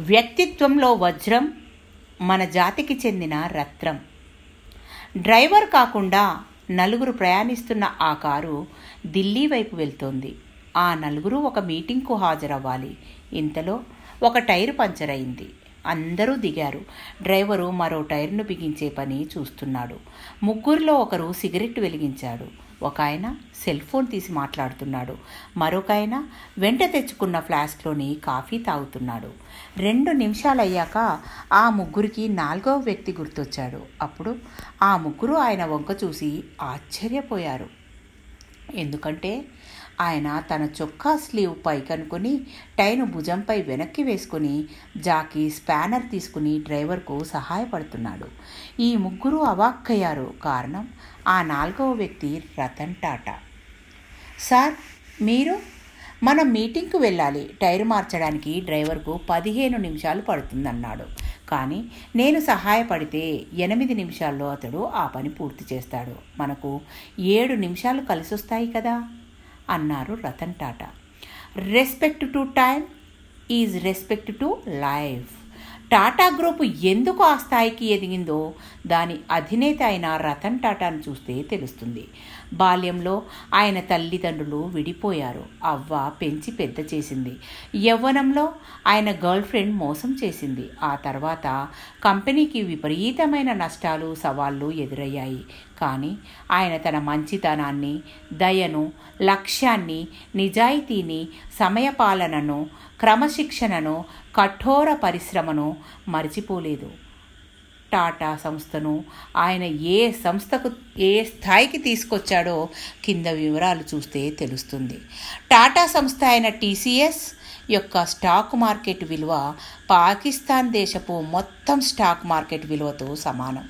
వ్యక్తిత్వంలో వజ్రం మన జాతికి చెందిన రత్నం డ్రైవర్ కాకుండా నలుగురు ప్రయాణిస్తున్న ఆ కారు ఢిల్లీ వైపు వెళ్తోంది. ఆ నలుగురు ఒక మీటింగ్కు హాజరవ్వాలి. ఇంతలో ఒక టైర్ పంచర్ అయింది అందరూ దిగారు. డ్రైవరు మరో టైర్ను బిగించే పని చూస్తున్నాడు. ముగ్గురిలో ఒకరు సిగరెట్ వెలిగించాడు. ఒక ఆయన సెల్ ఫోన్ తీసి మాట్లాడుతున్నాడు. మరొక ఆయన వెంట తెచ్చుకున్న ఫ్లాస్క్లోని కాఫీ తాగుతున్నాడు. రెండు నిమిషాలు అయ్యాక ఆ ముగ్గురికి నాలుగవ వ్యక్తి గుర్తొచ్చాడు. అప్పుడు ఆ ముగ్గురు ఆయన వంక చూసి ఆశ్చర్యపోయారు. ఎందుకంటే ఆయన తన చొక్కా స్లీవ్ పైకనుకొని టైను భుజంపై వెనక్కి వేసుకుని జాకీ స్పానర్ తీసుకుని డ్రైవర్కు సహాయపడుతున్నాడు. ఈ ముగ్గురు అవాక్కయ్యారు. కారణం ఆ నాలుగవ వ్యక్తి రతన్ టాటా. సార్ మీరు? మనం మీటింగ్కు వెళ్ళాలి. టైర్ మార్చడానికి డ్రైవర్కు పదిహేను నిమిషాలు పడుతుందన్నాడు. కానీ నేను సహాయపడితే ఎనిమిది నిమిషాల్లో అతడు ఆ పని పూర్తి చేస్తాడు. మనకు ఏడు నిమిషాలు కలిసొస్తాయి కదా? అన్నారు Ratan Tata. Respect to time is respect to life Tata group ఎందుకు ఆ స్థాయికి ఎదిగిందో దాని అధినేత అయిన రతన్ టాటాను చూస్తే తెలుస్తుంది. బాల్యంలో ఆయన తల్లిదండ్రులు విడిపోయారు. అవ్వ పెంచి పెద్ద చేసింది. యవ్వనంలో ఆయన గర్ల్ ఫ్రెండ్ మోసం చేసింది. ఆ తర్వాత కంపెనీకి విపరీతమైన నష్టాలు సవాళ్ళు ఎదురయ్యాయి. కానీ ఆయన తన మంచితనాన్ని దయను లక్ష్యాన్ని నిజాయితీని సమయపాలనను క్రమశిక్షణను కఠోర పరిశ్రమను మర్చిపోలేదు. టాటా సంస్థను ఆయన ఏ సంస్థకు ఏ స్థాయికి తీసుకొచ్చాడో కింద వివరాలు చూస్తే తెలుస్తుంది. టాటా సంస్థ అయిన టీసీఎస్ యొక్క స్టాక్ మార్కెట్ విలువ పాకిస్తాన్ దేశపు మొత్తం స్టాక్ మార్కెట్ విలువతో సమానం.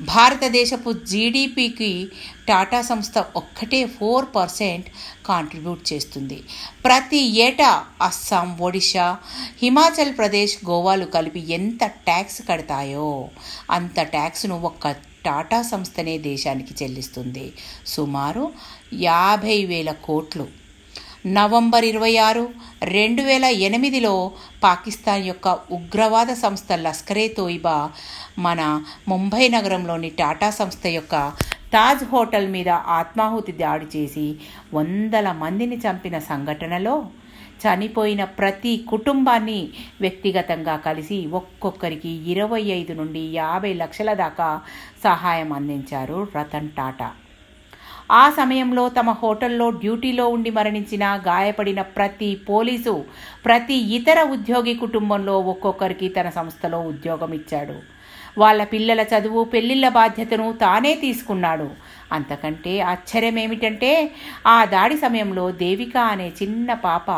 భారతదేశపు జీడిపికి టాటా సంస్థ ఒక్కటే ఫోర్ పర్సెంట్ కాంట్రిబ్యూట్ చేస్తుంది. ప్రతి ఏటా అస్సాం ఒడిషా హిమాచల్ ప్రదేశ్ గోవాలు కలిపి ఎంత ట్యాక్స్ కడతాయో అంత ట్యాక్స్ను ఒక్క టాటా సంస్థనే దేశానికి చెల్లిస్తుంది. సుమారు యాభై వేల కోట్లు నవంబర్ ఇరవై ఆరు రెండు వేల ఎనిమిదిలో పాకిస్తాన్ యొక్క ఉగ్రవాద సంస్థ లస్కరే తోయిబా మన ముంబై నగరంలోని టాటా సంస్థ యొక్క తాజ్ హోటల్ మీద ఆత్మాహుతి దాడి చేసి వందల మందిని చంపిన సంఘటనలో చనిపోయిన ప్రతి కుటుంబాన్ని వ్యక్తిగతంగా కలిసి ఒక్కొక్కరికి ఇరవై ఐదు నుండి యాభై లక్షల దాకా సహాయం అందించారు రతన్ టాటా. ఆ సమయంలో తమ హోటల్లో డ్యూటీలో ఉండి మరణించిన గాయపడిన ప్రతి పోలీసు ప్రతి ఇతర ఉద్యోగి కుటుంబంలో ఒక్కొక్కరికి తన సంస్థలో ఉద్యోగం ఇచ్చాడు. వాళ్ళ పిల్లల చదువు పెళ్ళిళ్ళ బాధ్యతను తానే తీసుకున్నాడు. అంతకంటే ఆశ్చర్యం ఏమిటంటే ఆ దాడి సమయంలో దేవిక అనే చిన్న పాప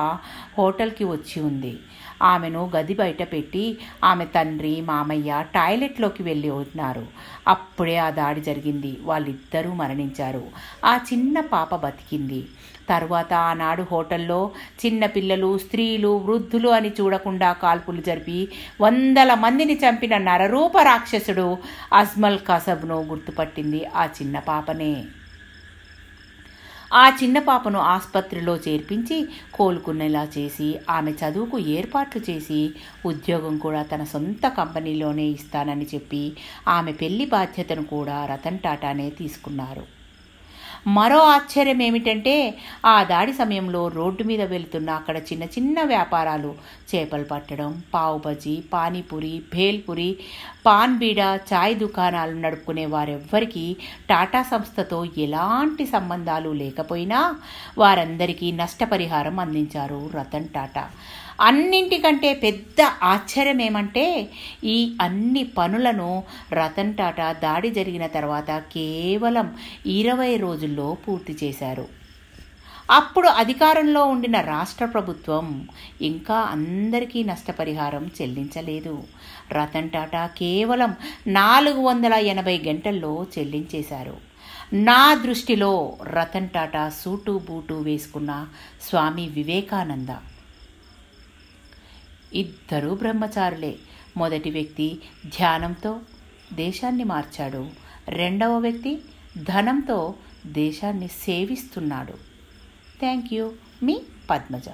హోటల్కి వచ్చి ఉంది. ఆమెను గది బయట పెట్టి ఆమె తండ్రి మామయ్య టాయిలెట్లోకి వెళ్ళి ఉన్నారు. అప్పుడే ఆ దాడి జరిగింది. వాళ్ళిద్దరూ మరణించారు. ఆ చిన్న పాప బతికింది. తరువాత ఆనాడు హోటల్లో చిన్నపిల్లలు స్త్రీలు వృద్ధులు అని చూడకుండా కాల్పులు జరిపి వందల మందిని చంపిన నరరూప రాక్షసుడు అజ్మల్ కసబ్ను గుర్తుపట్టింది ఆ చిన్న పాపనే. ఆ చిన్న పాపను ఆసుపత్రిలో చేర్పించి కోలుకునేలా చేసి ఆమె చదువుకు ఏర్పాట్లు చేసి ఉద్యోగం కూడా తన సొంత కంపెనీలోనే ఇస్తానని చెప్పి ఆమె పెళ్ళి బాధ్యతను కూడా రతన్ టాటానే తీసుకున్నారు. మరో ఆశ్చర్యం ఏమిటంటే ఆ దాడి సమయంలో రోడ్డు మీద వెళుతున్న అక్కడ చిన్న చిన్న వ్యాపారాలు. చేపలు పట్టడం పావు బజీ పానీపూరి భేల్పూరి పాన్ బీడా చాయ్ దుకాణాలు నడుపుకునే వారెవ్వరికీ టాటా సంస్థతో ఎలాంటి సంబంధాలు లేకపోయినా వారందరికీ నష్టపరిహారం అందించారు రతన్ టాటా. అన్నింటికంటే పెద్ద ఆశ్చర్యం ఏమంటే ఈ అన్ని పనులను రతన్ టాటా దాడి జరిగిన తర్వాత కేవలం ఇరవై రోజుల్లో పూర్తి చేశారు. అప్పుడు అధికారంలో ఉండిన రాష్ట్ర ప్రభుత్వం ఇంకా అందరికీ నష్టపరిహారం చెల్లించలేదు. రతన్ టాటా కేవలం నాలుగు వందల ఎనభై గంటల్లో చెల్లించేశారు. నా దృష్టిలో రతన్ టాటా సూటు బూటు వేసుకున్న స్వామి వివేకానంద. ఇద్దరూ బ్రహ్మచారులే. మొదటి వ్యక్తి ధ్యానంతో దేశాన్ని మార్చాడు. రెండవ వ్యక్తి ధనంతో దేశాన్ని సేవిస్తున్నాడు. థ్యాంక్ యూ మీ పద్మజ.